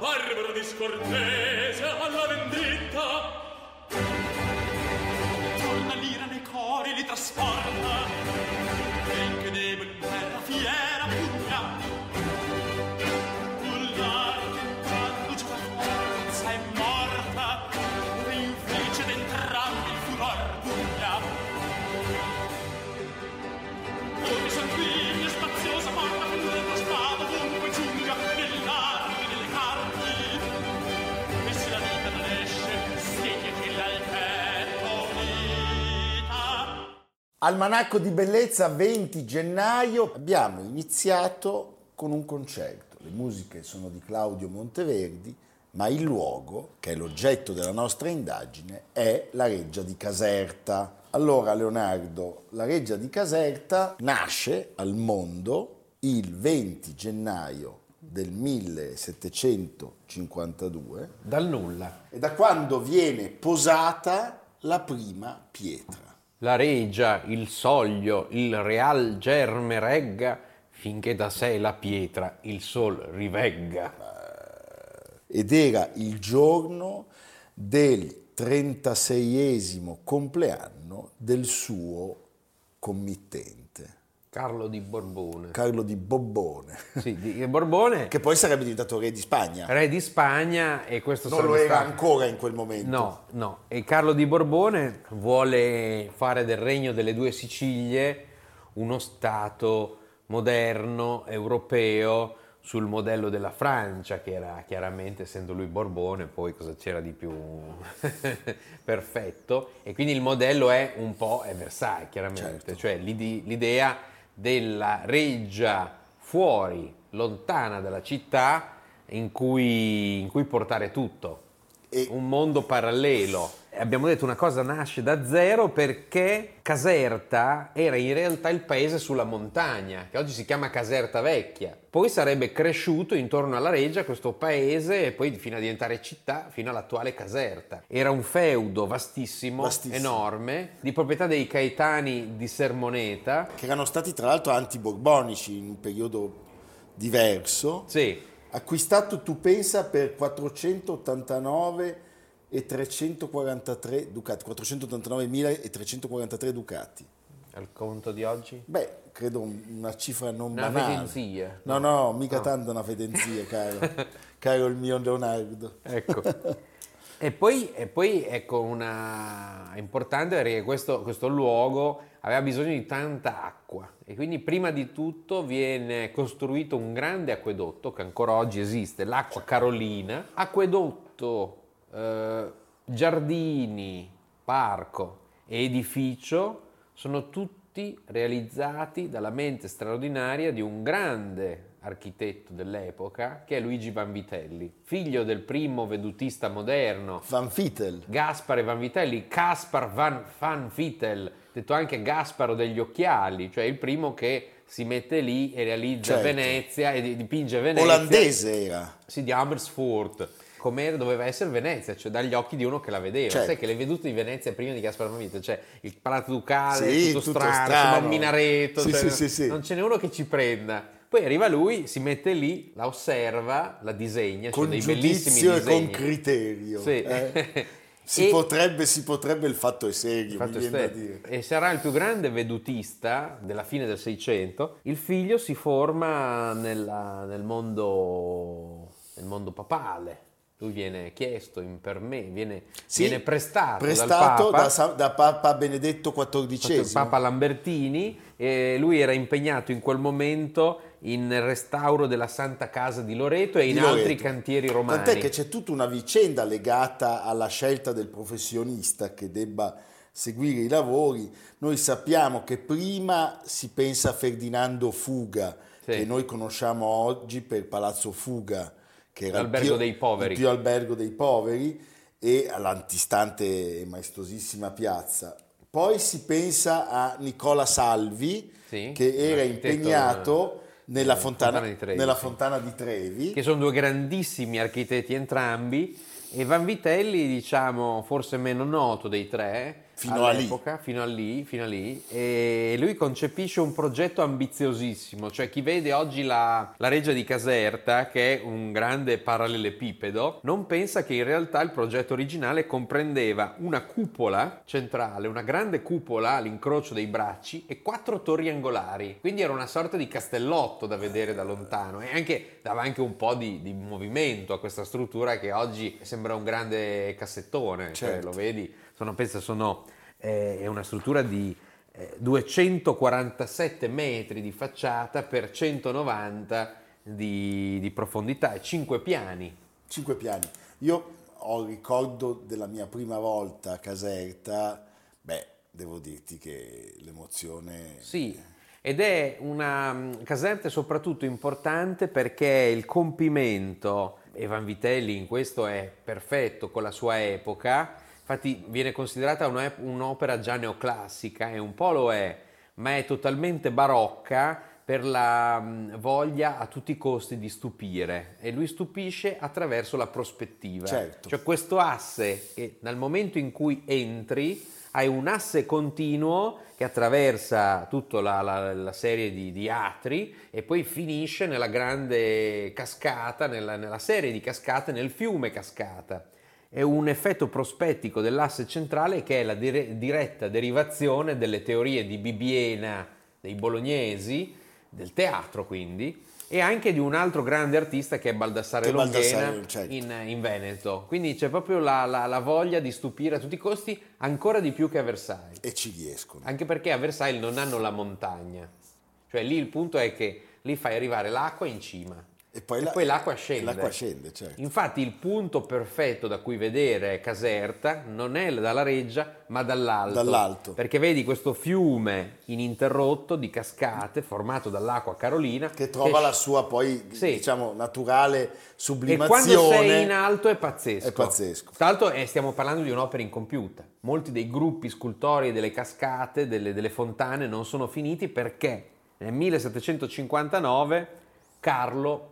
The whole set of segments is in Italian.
barbara di scortese alla vendetta. Torna l'ira nei cori li trasporta e che Almanacco di bellezza 20 gennaio abbiamo iniziato con un concerto. Le musiche sono di Claudio Monteverdi, ma il luogo, che è l'oggetto della nostra indagine, è la Reggia di Caserta. Allora Leonardo, la Reggia di Caserta nasce al mondo il 20 gennaio del 1752. Dal nulla. E da quando viene posata la prima pietra la regia, il soglio, il real germe regga, finché da sé la pietra il sol rivegga. Ed era il giorno del 36esimo compleanno del suo committente. Carlo di Borbone. Carlo di Bobbone. Sì, di Borbone. che poi sarebbe diventato re di Spagna. Re di Spagna e questo Non lo era stato... ancora in quel momento. No, no. E Carlo di Borbone vuole fare del regno delle due Sicilie uno stato moderno, europeo, sul modello della Francia, che era chiaramente, essendo lui Borbone, poi cosa c'era di più perfetto. E quindi il modello è un po' è Versailles, chiaramente. Certo. Cioè l'idea della reggia fuori, lontana dalla città, in cui, in cui portare tutto. E... Un mondo parallelo abbiamo detto una cosa nasce da zero perché Caserta era in realtà il paese sulla montagna, che oggi si chiama Caserta Vecchia. Poi sarebbe cresciuto intorno alla Reggia questo paese e poi fino a diventare città, fino all'attuale Caserta. Era un feudo vastissimo, vastissimo. enorme, di proprietà dei Caetani di Sermoneta. Che erano stati tra l'altro antiborbonici in un periodo diverso. Sì. Acquistato, tu pensa, per 489 e 343 ducati, 489.343 ducati. Al conto di oggi? Beh, credo una cifra non una banale. Una fedenzia. No, no, mica no. tanto una fedenzia, caro, caro il mio Leonardo. Ecco. e, poi, e poi, ecco, una importante perché questo, questo luogo aveva bisogno di tanta acqua e quindi prima di tutto viene costruito un grande acquedotto che ancora oggi esiste, l'acqua Carolina, acquedotto eh, giardini, parco e edificio sono tutti realizzati dalla mente straordinaria di un grande architetto dell'epoca che è Luigi Vanvitelli, figlio del primo vedutista moderno Van Vittel. Gaspare Vanvitelli, Caspar Van, Van Vittel, detto anche Gasparo degli occhiali, cioè il primo che si mette lì e realizza certo. Venezia e dipinge Venezia. Olandese era. Sì, di Amersfoort come doveva essere Venezia, cioè dagli occhi di uno che la vedeva. Certo. Sai che le vedute di Venezia prima di Gaspar Mamita, cioè il Palazzo Ducale, sì, tutto, tutto strano, strano. un minareto, sì, cioè, sì, non ce n'è uno che ci prenda. Poi arriva lui, si mette lì, la osserva, la disegna, con cioè dei bellissimi disegni. con criterio. Sì. Eh? Si, e potrebbe, si potrebbe, il fatto è serio, fatto mi viene da dire. E sarà il più grande vedutista della fine del Seicento. Il figlio si forma nella, nel, mondo, nel mondo papale, lui viene chiesto in perme, viene, Sì, viene prestato, prestato dal Papa, da, da Papa Benedetto XIV. Papa Lambertini e lui era impegnato in quel momento in restauro della Santa Casa di Loreto e in Di altri Loreto. cantieri romani. Tant'è che c'è tutta una vicenda legata alla scelta del professionista che debba seguire i lavori. Noi sappiamo che prima si pensa a Ferdinando Fuga, Sì. che noi conosciamo oggi per Palazzo Fuga, che era il più- dei poveri. il più albergo dei poveri, e all'antistante e maestosissima piazza. Poi si pensa a Nicola Salvi, Sì, che era impegnato nella fontana, Fontana Trevi, nella fontana di Trevi. che sono due grandissimi architetti entrambi e Vanvitelli diciamo forse meno noto dei tre Fino a lì. all'epoca, fino a lì, fino a lì e lui concepisce un progetto ambiziosissimo cioè chi vede oggi la, la reggia di Caserta che è un grande parallelepipedo non pensa che in realtà il progetto originale comprendeva una cupola centrale una grande cupola all'incrocio dei bracci e quattro torri angolari quindi era una sorta di castellotto da vedere da lontano e anche, dava anche un po' di, di movimento a questa struttura che oggi sembra un grande cassettone, cioè Certo. lo vedi, sono, pensa, sono, eh, è una struttura di eh, 247 metri di facciata per 190 di, di profondità e 5 piani. Cinque piani. Io ho il ricordo della mia prima volta a Caserta, beh, devo dirti che l'emozione... Sì, ed è una mh, Caserta è soprattutto importante perché il compimento, e Vanvitelli in questo è perfetto con la sua epoca, infatti viene considerata un'opera già neoclassica e un po' lo è, ma è totalmente barocca per la mh, voglia a tutti i costi di stupire e lui stupisce attraverso la prospettiva. Certo. Cioè questo asse che dal momento in cui entri hai un asse continuo che attraversa tutta la, la- la serie di, di atri e poi finisce nella grande cascata, nella, nella serie di cascate, nel fiume cascata. È un effetto prospettico dell'asse centrale che è la dire- diretta derivazione delle teorie di Bibiena dei bolognesi, del teatro quindi, e anche di un altro grande artista che è Baldassare Che Longhena certo. in, in Veneto. Quindi c'è proprio la, la- la voglia di stupire a tutti i costi, ancora di più che a Versailles. E ci riescono. Anche perché a Versailles non hanno la montagna. Cioè lì il punto è che lì fai arrivare l'acqua in cima. E poi, E la- poi l'acqua scende. L'acqua scende, certo. Infatti il punto perfetto da cui vedere Caserta non è dalla reggia ma dall'alto. Dall'alto. Perché vedi questo fiume ininterrotto di cascate formato dall'acqua carolina Che trova che la sua poi, Sì. diciamo, naturale e sublimazione. quando sei in alto è pazzesco. È pazzesco. Tra l'altro eh, stiamo parlando di un'opera incompiuta. Molti dei gruppi scultori delle cascate, delle, delle fontane non sono finiti perché nel 1759 Carlo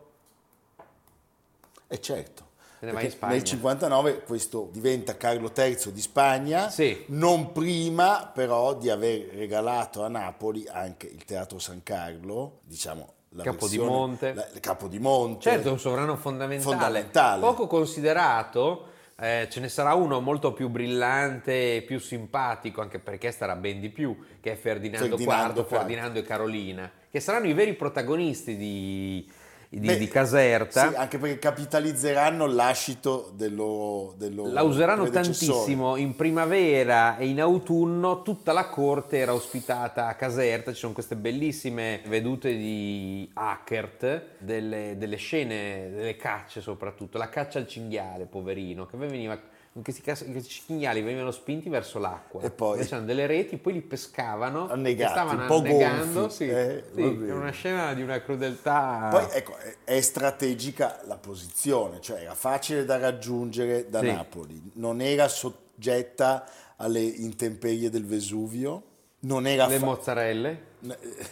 E certo. In Spagna. Nel 59 questo diventa Carlo III di Spagna, Sì. non prima però di aver regalato a Napoli anche il Teatro San Carlo, diciamo la Capodimonte. versione- la- il Capodimonte. Certo, un sovrano fondamentale, Fondamentale. poco considerato, eh, ce ne sarà uno molto più brillante e più simpatico, anche perché starà ben di più, che è Ferdinando, Ferdinando IV, IV. Ferdinando e Carolina, che saranno i veri protagonisti di, di- Beh, di Caserta. Sì, anche perché capitalizzeranno l'ascito del loro, del loro La useranno tantissimo. In primavera e in autunno, tutta la corte era ospitata a Caserta, ci sono queste bellissime vedute di Hackert, delle, delle scene, delle cacce soprattutto, la caccia al cinghiale, poverino, che veniva, questi, cas- questi cinghiali venivano spinti verso l'acqua, E poi- c'erano delle reti, poi li pescavano, Annegati, e stavano un po' annegando, gonfi, sì, eh, sì, era una scena di una crudeltà... Poi ecco, è- strategica la posizione, cioè era facile da raggiungere da Sì. Napoli, non era soggetta alle intemperie del Vesuvio, non era le fa- mozzarelle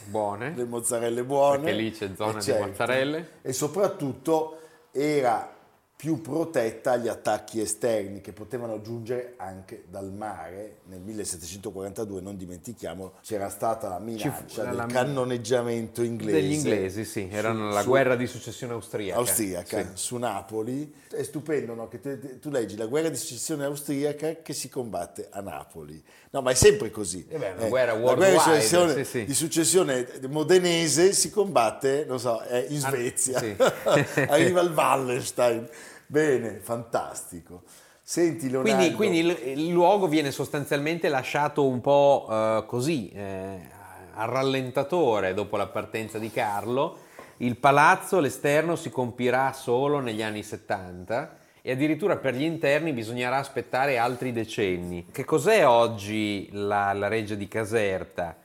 buone. le mozzarelle buone. Perché lì c'è zona eh, di mozzarelle. E soprattutto era più protetta agli attacchi esterni che potevano giungere anche dal mare. Nel 1742, non dimentichiamo, c'era stata la minaccia del la- cannoneggiamento inglese. Degli inglesi, sì, erano su- la su- guerra di successione austriaca. austriaca Sì. su Napoli. È stupendo no? che te- tu leggi la guerra di successione austriaca che si combatte a Napoli. No, ma è sempre così. Eh beh, una guerra la worldwide, di successione, sì, sì. di successione modenese si combatte, non so, eh, in Svezia. sì. Arriva il Wallenstein. Bene, fantastico. Senti Leonardo. Quindi, quindi il, il, luogo viene sostanzialmente lasciato un po' eh, così, eh, a rallentatore dopo la partenza di Carlo. Il palazzo, l'esterno, si compirà solo negli anni 70 e addirittura per gli interni bisognerà aspettare altri decenni. Che cos'è oggi la, la Reggia di Caserta?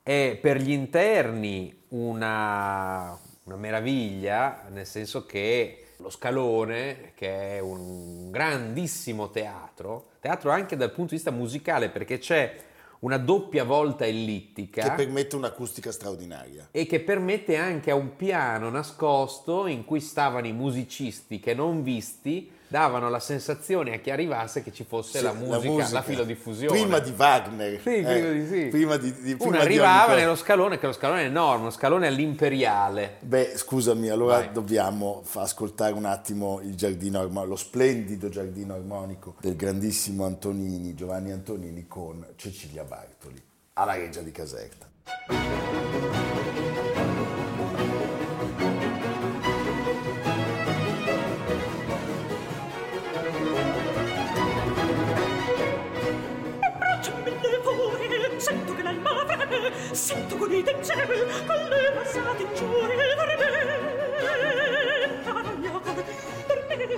È per gli interni una, una meraviglia, nel senso che lo Scalone, che è un grandissimo teatro, teatro anche dal punto di vista musicale, perché c'è una doppia volta ellittica. Che permette un'acustica straordinaria. E che permette anche a un piano nascosto in cui stavano i musicisti che non visti davano la sensazione a chi arrivasse che ci fosse sì, la, musica, la, musica, la filodiffusione. Prima di Wagner. Sì, eh, di sì. Prima di, di, prima Uno arrivava nello scalone, che lo scalone è enorme, uno scalone all'imperiale. Beh, scusami, allora Vai. dobbiamo ascoltare un attimo il giardino armonico, lo splendido giardino armonico del grandissimo Antonini, Giovanni Antonini, con Cecilia Bartoli, alla Reggia di Caserta. Sento con i cielo, con le passate giure per me. Per me.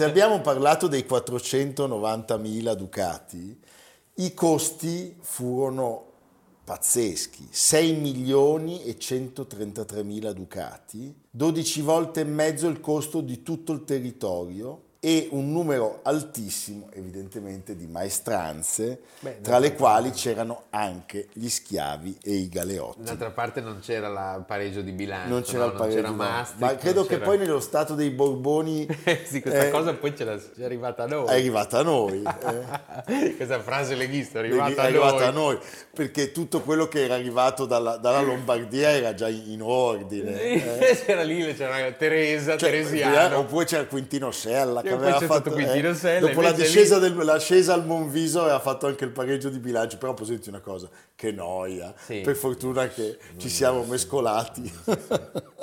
Se abbiamo parlato dei 490.000 ducati, i costi furono pazzeschi, 6 milioni e 133 mila ducati, 12 volte e mezzo il costo di tutto il territorio e un numero altissimo evidentemente di maestranze, Beh, tra le quali c'erano anche gli schiavi e i galeotti. D'altra parte non c'era il pareggio di bilancio, non c'era no? il pareggio, non c'era Mastic, ma credo che poi nello stato dei Borboni... sì, questa eh, cosa poi ce l'è, è arrivata a noi. È arrivata a noi. Eh. questa frase leghista è arrivata, è arrivata a, noi. perché tutto quello che era arrivato dalla, dalla Lombardia era già in, in ordine. Eh. c'era lì, c'era Teresa, cioè, Teresiano. Oppure c'era Quintino Sella che aveva fatto eh, Sella, dopo la discesa del, l'ascesa al Monviso aveva fatto anche il pareggio di bilancio. Però posso dirti una cosa che noia. Sì. per fortuna che ci siamo mescolati.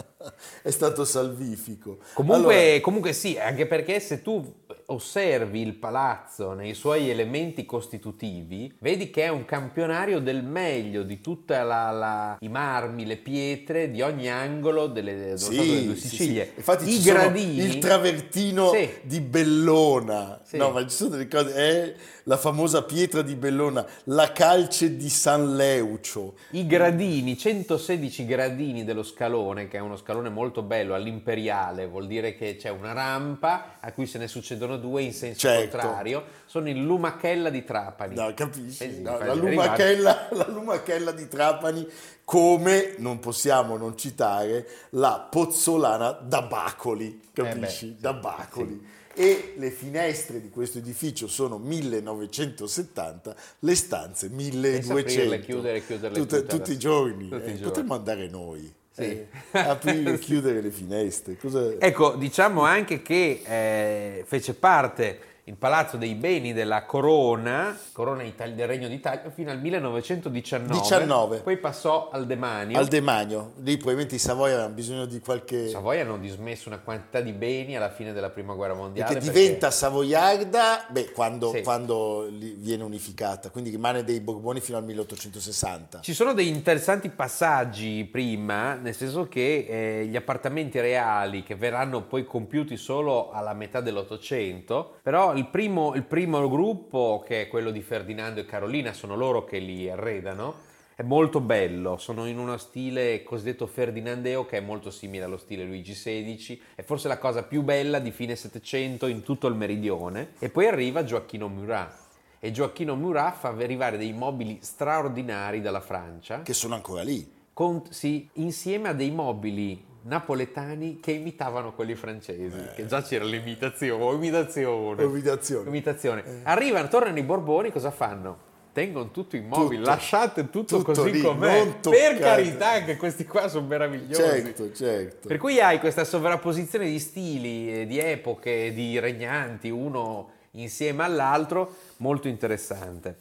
È stato salvifico. Comunque, allora, comunque sì anche perché se tu osservi il palazzo nei suoi elementi costitutivi, vedi che è un campionario del meglio di tutti i marmi, le pietre di ogni angolo delle, sì, delle Sicilie. Sì, sì. Infatti I gradini, il travertino di Bellona, no, ma ci sono delle cose, è la famosa pietra di Bellona, la calce di San Leucio. I gradini, 116 gradini dello scalone, che è uno scalone molto bello all'imperiale, vuol dire che c'è una rampa a cui se ne succedono due in senso certo. contrario, sono il Lumachella di Trapani. No, capisci? Eh sì, no, la, Lumachella, la, Lumachella, di Trapani, come non possiamo non citare la Pozzolana da Bacoli, capisci? Eh beh, da Bacoli. Sì. E le finestre di questo edificio sono 1970, le stanze 1200. chiudere, chiuderle tutte, tutti i giorni. Tutti eh, giorni. Potremmo andare noi. Sì. Eh, aprire e chiudere le finestre. Cosa... Ecco, diciamo anche che eh, fece parte il Palazzo dei Beni della Corona, Corona Italia, del Regno d'Italia, fino al 1919. 19. Poi passò al Demanio. Al Demanio. Lì probabilmente i Savoia avevano bisogno di qualche... I Savoia hanno dismesso una quantità di beni alla fine della Prima Guerra Mondiale. Perché, perché... diventa savoiarda beh, quando, sì. quando, viene unificata, quindi rimane dei Borboni fino al 1860. Ci sono dei interessanti passaggi prima, nel senso che eh, gli appartamenti reali che verranno poi compiuti solo alla metà dell'Ottocento, però il primo, il primo gruppo, che è quello di Ferdinando e Carolina, sono loro che li arredano. È molto bello, sono in uno stile cosiddetto ferdinandeo che è molto simile allo stile Luigi XVI, è forse la cosa più bella di fine Settecento in tutto il meridione. E poi arriva Gioacchino Murat, e Gioacchino Murat fa arrivare dei mobili straordinari dalla Francia. Che sono ancora lì. Con, sì, insieme a dei mobili napoletani che imitavano quelli francesi, eh. che già c'era l'imitazione, imitazione. Imitazione. imitazione. Eh. Arrivano, tornano i Borboni, cosa fanno? tengono tutto immobile, Tutto. lasciate tutto, Tutto così lì, com'è. Per carità, che questi qua sono meravigliosi. Certo, certo. Per cui hai questa sovrapposizione di stili, eh, di epoche, di regnanti, uno insieme all'altro, molto interessante.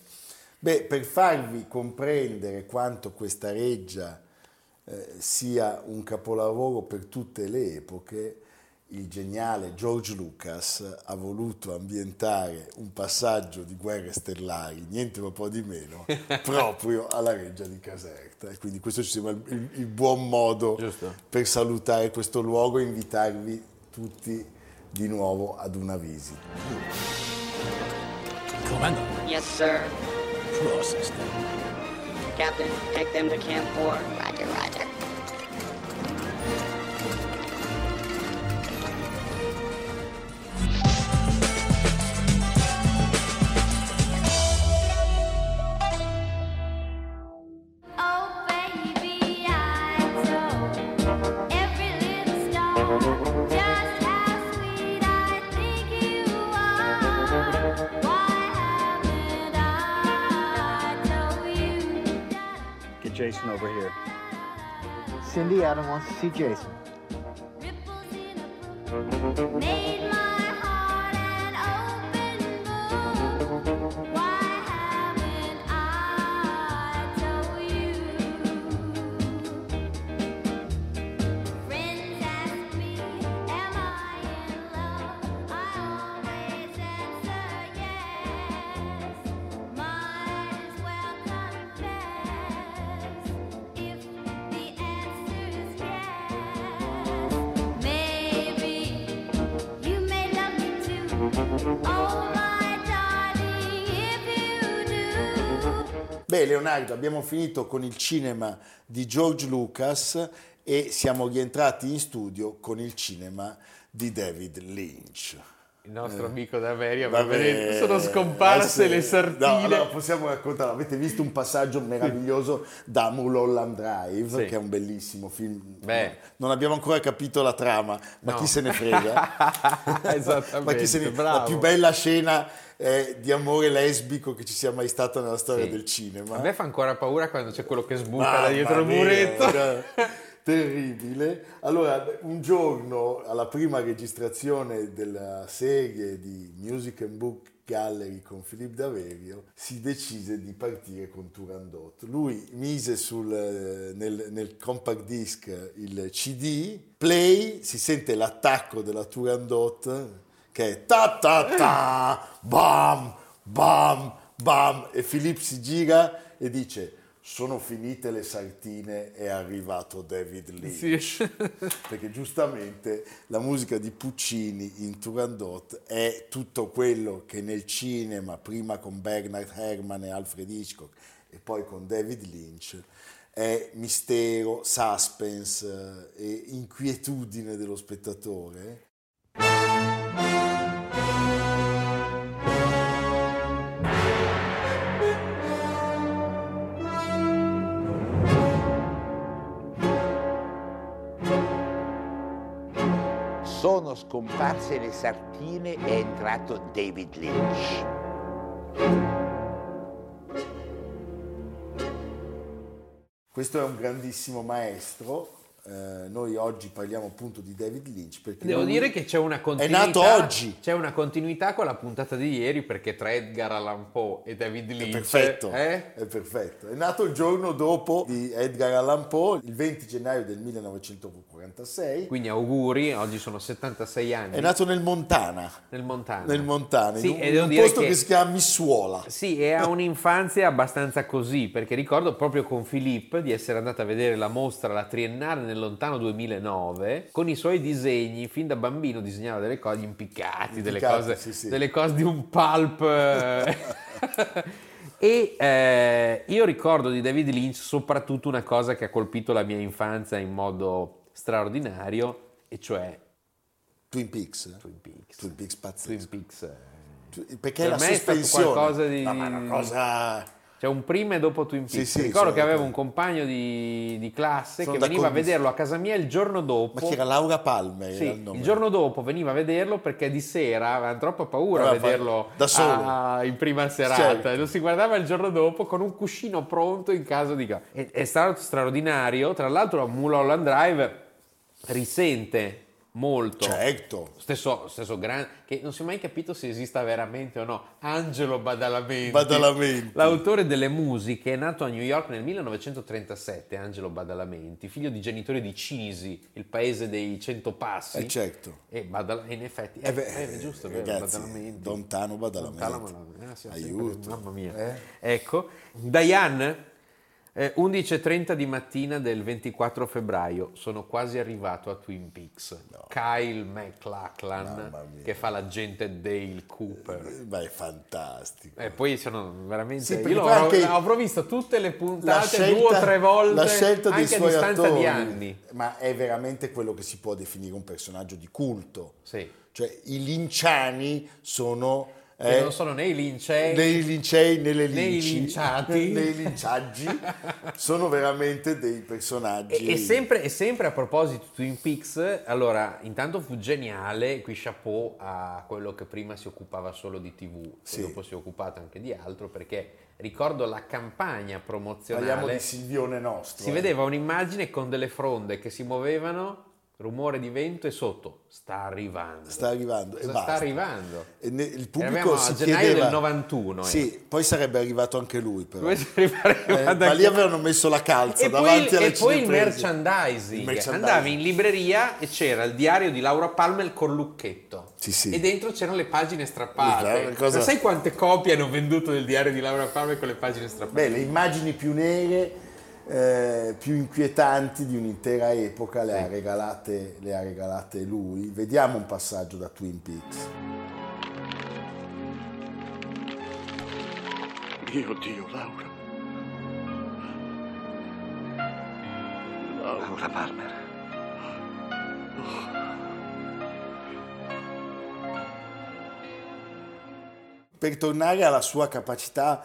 Beh, per farvi comprendere quanto questa reggia eh, sia un capolavoro per tutte le epoche, il geniale George Lucas ha voluto ambientare un passaggio di guerre stellari, niente ma po' di meno, proprio alla reggia di Caserta. E quindi questo ci sembra il, il- il buon modo Giusto. per salutare questo luogo e invitarvi tutti di nuovo ad una visita. Commander, Yes, sir. process them. Captain, take them to Camp 4. Roger, roger. See Jason. Beh, Leonardo, abbiamo finito con il cinema di George Lucas e siamo rientrati in studio con il cinema di David Lynch. Il nostro amico Eh. Bene, bene, sono scomparse adesso- le sartine. No, allora possiamo raccontarlo. Avete visto un passaggio meraviglioso da Mulholland Drive, Sì. che è un bellissimo film. Beh. Non abbiamo ancora capito la trama, ma No. chi se ne frega? Esattamente, ma chi se ne... La più bella scena eh, di amore lesbico che ci sia mai stata nella storia Sì. del cinema. A me fa ancora paura quando c'è quello che sbuca da dietro il muretto. Terribile. Allora, un giorno alla prima registrazione della serie di Music and Book Gallery con Philippe Daverio si decise di partire con Turandot. Lui mise sul, eh, nel, nel compact disc il CD, play, si sente l'attacco della Turandot che è ta ta ta, bam, bam, bam, e Philippe si gira e dice sono finite le sartine, è arrivato David Lynch. Sì. Perché giustamente la musica di Puccini in Turandot è tutto quello che nel cinema, prima con Bernard Herrmann e Alfred Hitchcock e poi con David Lynch, è mistero, suspense eh, e inquietudine dello spettatore. Scomparse le sartine è entrato David Lynch. Questo è un grandissimo maestro. Eh, noi oggi parliamo appunto di David Lynch perché Devo dire che c'è una è continuità. nato oggi. C'è una continuità con la puntata di ieri perché tra Edgar Allan Poe e David È Lynch. perfetto, eh? è perfetto. È nato il giorno dopo di Edgar Allan Poe, il 20 gennaio del 1946. Quindi auguri, oggi sono 76 anni. È nato nel Montana, nel Montana. nel Montana, Sì, in un, un posto che... che- si chiama Missuola. Sì, e ha un'infanzia abbastanza così, perché ricordo proprio con Filippo di essere andata a vedere la mostra, la triennale nel lontano 2009, con i suoi disegni, fin da bambino disegnava delle cose, gli impiccati, delle, Impiccati, cose, sì, sì. delle cose di un pulp. e eh, io ricordo di David Lynch soprattutto una cosa che ha colpito la mia infanzia in modo straordinario, e cioè Twin Peaks. Twin Peaks. Twin Peaks pazzesco. Twin Peaks. eh, Perché Per la me è stato sospensione. qualcosa di- No, ma una cosa C'è un prima e dopo Twin Sì, Peaks. sì, Ricordo sono che avevo d'accordo. un compagno di, di classe Sono che veniva a vederlo a casa mia il giorno dopo. Ma che era Laura Palmer? Sì, il nome. il giorno dopo veniva a vederlo perché di sera avevano troppa paura a Aveva fa- vederlo da solo. a- in prima serata Certo. lo si guardava il giorno dopo con un cuscino pronto in caso di... È, è stato straordinario, tra l'altro Mulholland Drive risente molto Certo. Stesso, stesso grande, che non si è mai capito se esista veramente o no, Angelo Badalamenti. Badalamenti. L'autore delle musiche è nato a New York nel 1937, Angelo Badalamenti, figlio di genitori di Cisi, il paese dei cento passi. Eh, certo. E Badala- in effetti, Eh eh, beh, eh, è giusto, è vero, ragazzi, Badalamenti. lontano Badalamenti. Lontano Badalamenti. Ah, sì, Aiuto. sempre- Mamma mia. Eh? Ecco, Diane, eh, 11.30 di mattina del 24 febbraio, sono quasi arrivato a Twin Peaks. Kyle MacLachlan Mamma mia. che fa l'agente Dale Cooper. Ma è fantastico. E poi sono veramente... Sì, io perché l'ho- poi anche avrò visto tutte le puntate scelta, due o tre volte, la scelta dei anche a suoi distanza attori, di anni. ma è veramente quello che si può definire un personaggio di culto. Sì. Cioè, i linciani sono... Eh, non sono né i lincei nei lincei, nelle né i linci, linciati. nei linciaggi, sono veramente dei personaggi. E, e sempre, e sempre a proposito di Twin Peaks, allora intanto fu geniale, qui chapeau a quello che prima si occupava solo di tv, Sì. dopo si è occupato anche di altro, perché ricordo la campagna Parliamo promozionale, di Silvione nostro. si eh. vedeva un'immagine con delle fronde che si muovevano, rumore di vento e sotto, sta arrivando. Sta arrivando. e basta. sta arrivando? E ne- il pubblico a si gennaio chiedeva... del 91, eh. Sì, poi sarebbe arrivato anche lui però. Si arriva- Eh, ma lì avevano messo la calza E poi, davanti alle e poi il merchandising. Il merchandising. Andavi in libreria e c'era il diario di Laura Palmer col lucchetto. Sì, sì. E dentro c'erano le pagine strappate. Sì, cosa- Ma sai quante copie hanno venduto del diario di Laura Palmer con le pagine strappate? Beh, le immagini più nere, eh, più inquietanti di un'intera epoca le, ha regalate, le ha regalate lui. Vediamo un passaggio da Twin Peaks. Mio Dio, Laura. Laura Palmer. Per tornare alla sua capacità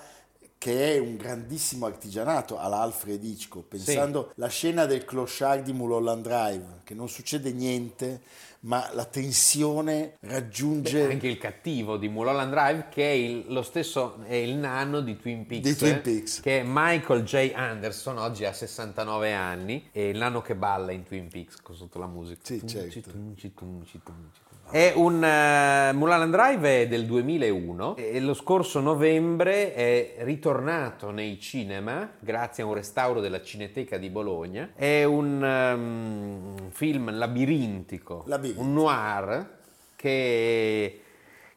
che è un grandissimo artigianato alla Alfred Hitchcock, pensando la scena del clochard di Mulholland Drive, che non succede niente, ma la tensione raggiunge... Anche il cattivo di Mulholland Drive, che è il- lo stesso, è il nano di Twin Peaks. Di Twin eh, Peaks. Che è Michael J. Anderson, oggi ha 69 anni, è il nano che balla in Twin Peaks con- sotto la musica. Sì, Tunci, certo. tunci, tunci, tunci. È un eh, Mulholland Drive è del 2001 e lo scorso novembre è ritornato nei cinema grazie a un restauro della Cineteca di Bologna. È un ehm, film labirintico, Labirintico. un noir che,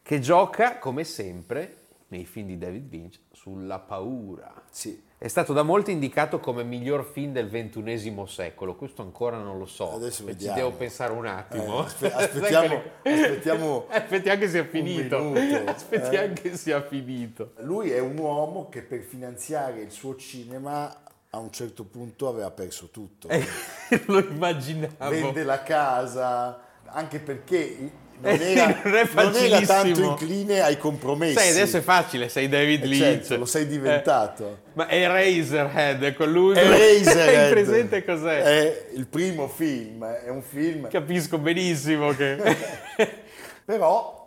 che gioca come sempre nei film di David Lynch sulla paura. Sì. È stato da molti indicato come miglior film del ventunesimo secolo, questo ancora non lo so, Adesso ci devo pensare un attimo. Eh, aspe- aspettiamo- aspettiamo Aspettiamo che sia finito. minuto, Aspettiamo eh. che sia finito. Lui è un uomo che per finanziare il suo cinema a un certo punto aveva perso tutto. Eh, lo immaginavo. Vende la casa, anche perché non Eh sì, era, non è non era tanto incline ai compromessi. Sai, adesso è facile, sei David Eh, Lynch. certo, lo sei diventato. Eh, ma è Razorhead, lui. Eraserhead Hai presente cos'è? È il primo film, è un film Capisco benissimo che... Però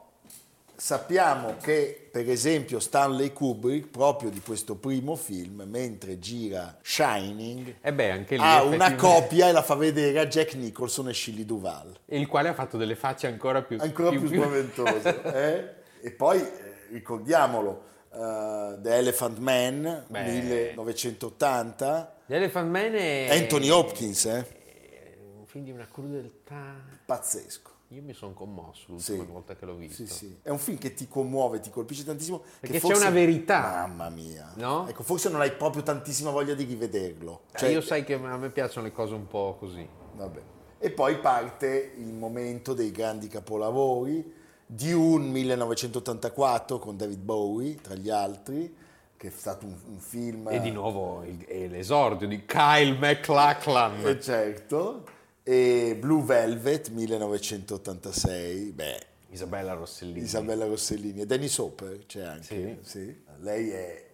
sappiamo che, per esempio, Stanley Kubrick, proprio di questo primo film, mentre gira Shining, E beh, lì... ha una copia e la fa vedere a Jack Nicholson e Shelley Duvall. Il quale ha fatto delle facce ancora più... Ancora più, spaventose. eh? E poi, eh, ricordiamolo, eh, The Elephant Man, Beh. 1980, The Elephant Man è... Anthony Hopkins, eh? è un film di una crudeltà... pazzesco. Io mi sono commosso l'ultima Sì. volta che l'ho visto. Sì, sì. È un film che ti commuove, ti colpisce tantissimo. Perché che c'è forse- una verità. Mamma mia. No? Ecco, forse non hai proprio tantissima voglia di rivederlo. Cioè, Eh, io sai che a me piacciono le cose un po' così. vabbè. E poi parte il momento dei grandi capolavori. Dune 1984 con David Bowie, tra gli altri, che è stato un, un film... E di nuovo il- è l'esordio di Kyle MacLachlan. Eh, certo. E Blue Velvet 1986, beh, Isabella Rossellini. Isabella Rossellini e Dennis Hopper c'è anche. Sì. sì. Lei è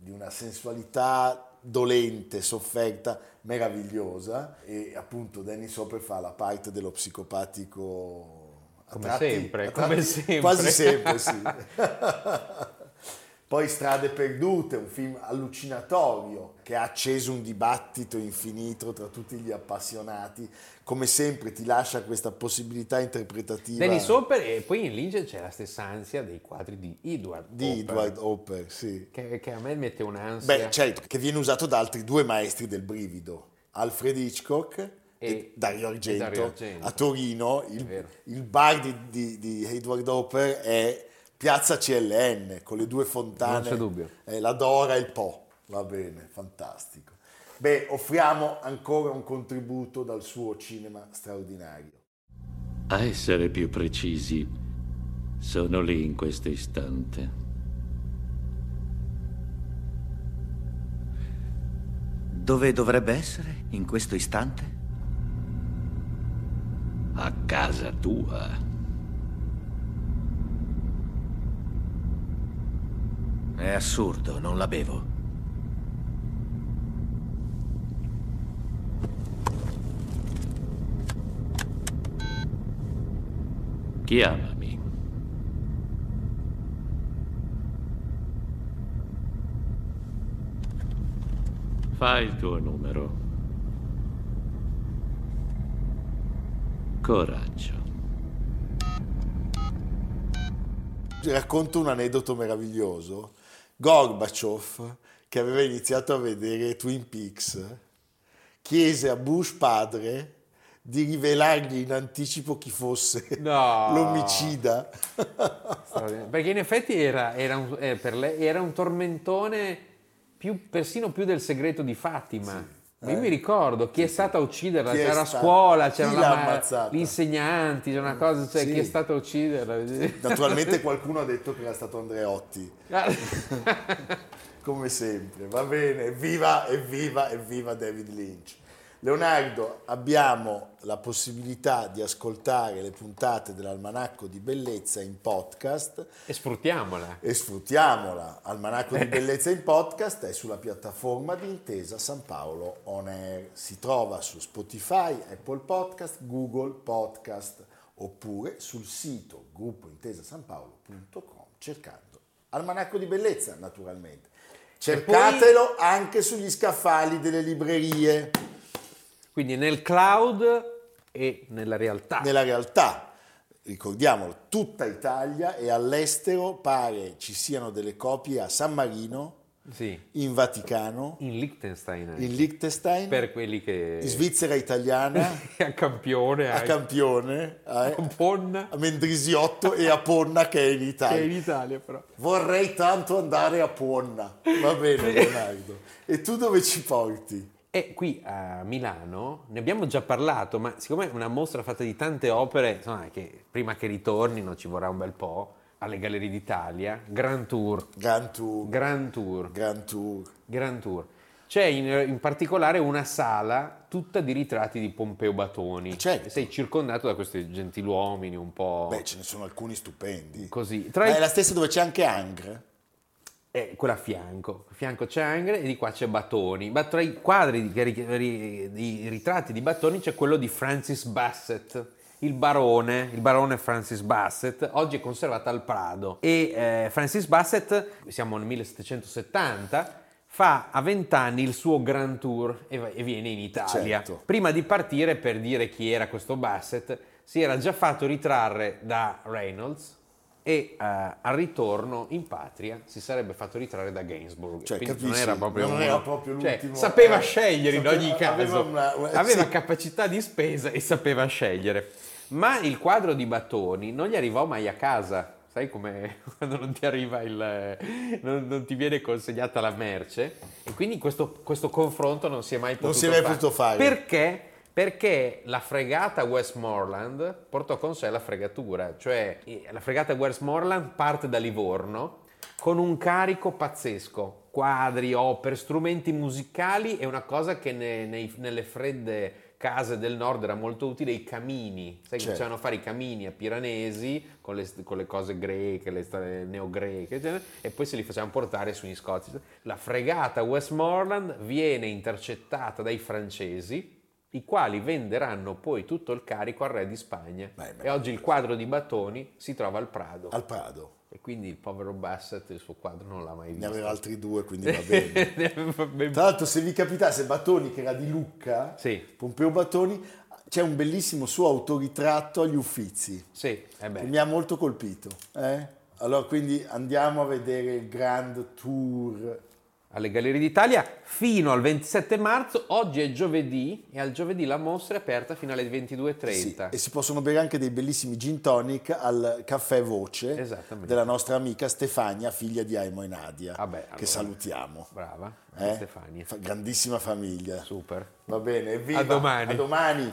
di una sensualità dolente, sofferta, meravigliosa e appunto Dennis Hopper fa la parte dello psicopatico Come tratti- sempre, a come tratti- sempre. Quasi sempre, sì. Poi Strade perdute, un film allucinatorio che ha acceso un dibattito infinito tra tutti gli appassionati. Come sempre ti lascia questa possibilità interpretativa Dennis Hopper e poi in Lynch c'è la stessa ansia dei quadri di Edward di Hopper, Edward Hopper, sì. che, che a me mette un'ansia. Beh, certo, che viene usato da altri due maestri del brivido, Alfred Hitchcock e, E- Dario, e Argento. Dario Argento. A Torino il, il bar di, di- di Edward Hopper è Piazza CLN, con le due fontane. Non c'è dubbio. eh, la Dora e il Po. Va bene, fantastico. Beh, offriamo ancora un contributo dal suo cinema straordinario. A essere più precisi, sono lì in questo istante. Dove dovrebbe essere in questo istante? A casa tua. È assurdo, non la bevo. Chiamami. Fai il tuo numero. Coraggio. Ti racconto un aneddoto meraviglioso. Gorbaciov, che aveva iniziato a vedere Twin Peaks, chiese a Bush padre di rivelargli in anticipo chi fosse No. l'omicida. Perché in effetti era, era un, eh, per lei era un tormentone più, persino più del segreto di Fatima. Io mi ricordo chi è stata a ucciderla, Chi c'era a sta- scuola, chi c'era l'ha la, ammazzata? gli insegnanti, c'era una cosa, cioè Sì. chi è stato a ucciderla. Naturalmente qualcuno ha detto che era stato Andreotti, come sempre. Va bene, evviva, evviva, evviva David Lynch. Leonardo, abbiamo la possibilità di ascoltare le puntate dell'Almanacco di Bellezza in podcast e sfruttiamola. e sfruttiamola. Almanacco di Bellezza in podcast è sulla piattaforma di Intesa San Paolo On Air. Si trova su Spotify, Apple Podcast, Google Podcast oppure sul sito gruppointesasanpaolo.com cercando Almanacco di Bellezza naturalmente. Cercatelo anche sugli scaffali delle librerie. Quindi nel cloud e nella realtà. Nella realtà, ricordiamolo, tutta Italia e all'estero pare ci siano delle copie a San Marino, Sì, in Vaticano, in Liechtenstein. anche. in Liechtenstein, per quelli che... in Svizzera italiana, a campione, a Campione, a, Ponna, a Mendrisiotto e a Ponna che è in che è Italia. in Italia però. Vorrei tanto andare a Ponna. Va bene, Leonardo. E tu dove ci porti? E qui a Milano ne abbiamo già parlato, ma siccome è una mostra fatta di tante opere, insomma, che prima che ritornino ci vorrà un bel po', alle Gallerie d'Italia, Grand Tour, Grand Tour. Grand Tour, Grand Tour. Grand Tour. C'è in, in particolare una sala tutta di ritratti di Pompeo Batoni. Certo. Sei circondato da questi gentiluomini un po' Beh, ce ne sono alcuni stupendi. così. Tra Ma i- è la stessa dove c'è anche Angre? Eh, quella a fianco, a fianco c'è Angre e di qua c'è Battoni. Ma tra i quadri di, ri- ri- di ritratti di Battoni c'è quello di Francis Bassett, il barone, il barone Francis Bassett, oggi è conservata al Prado. E eh, Francis Bassett, siamo nel 1770, fa a vent'anni il suo Grand Tour e, e viene in Italia. Certo. Prima di partire, per dire chi era questo Bassett, si era già fatto ritrarre da Reynolds e eh, al ritorno in patria si sarebbe fatto ritrarre da Gainsbourg. Cioè, capisci? non era proprio, Non era proprio cioè, l'ultimo- sapeva eh, scegliere in sapeva- ogni caso. aveva una- una- aveva sì. capacità di spesa e sapeva scegliere. Ma il quadro di Battoni non gli arrivò mai a casa. Sai come quando non ti arriva il. non, non ti viene consegnata la merce? E quindi questo, questo confronto non si è mai potuto Non si è mai potuto fare. Perché? Perché la fregata Westmoreland portò con sé la fregatura, cioè la fregata Westmoreland parte da Livorno con un carico pazzesco, quadri, opere, strumenti musicali, è una cosa che ne- nei- nelle fredde case del nord era molto utile i camini, sai che Certo. facevano fare i camini a Piranesi con le, con le cose greche, le storie neogreche, eccetera, e poi se li facevano portare sugli scozi. La fregata Westmoreland viene intercettata dai francesi, i quali venderanno poi tutto il carico al re di Spagna. Beh, beh, e oggi il quadro di Battoni si trova al Prado. Al Prado. E quindi il povero Bassett il suo quadro non l'ha mai Ne visto. aveva altri due, quindi va bene. Ne Tra l'altro, se vi capitasse, Battoni, che era di Lucca, Sì. Pompeo Battoni, c'è un bellissimo suo autoritratto agli Uffizi, Sì, eh che mi ha molto colpito. eh? Allora, quindi andiamo a vedere il Grand Tour. Alle Gallerie d'Italia fino al 27 marzo. Oggi è giovedì e al giovedì la mostra è aperta fino alle 22.30. Sì, e si possono bere anche dei bellissimi gin tonic al caffè Voce della nostra amica Stefania, figlia di Aimo e Nadia, Vabbè, che allora. salutiamo. Brava, Eh? Stefania. Fa- grandissima famiglia. Super. Va bene, evviva. A domani. A domani.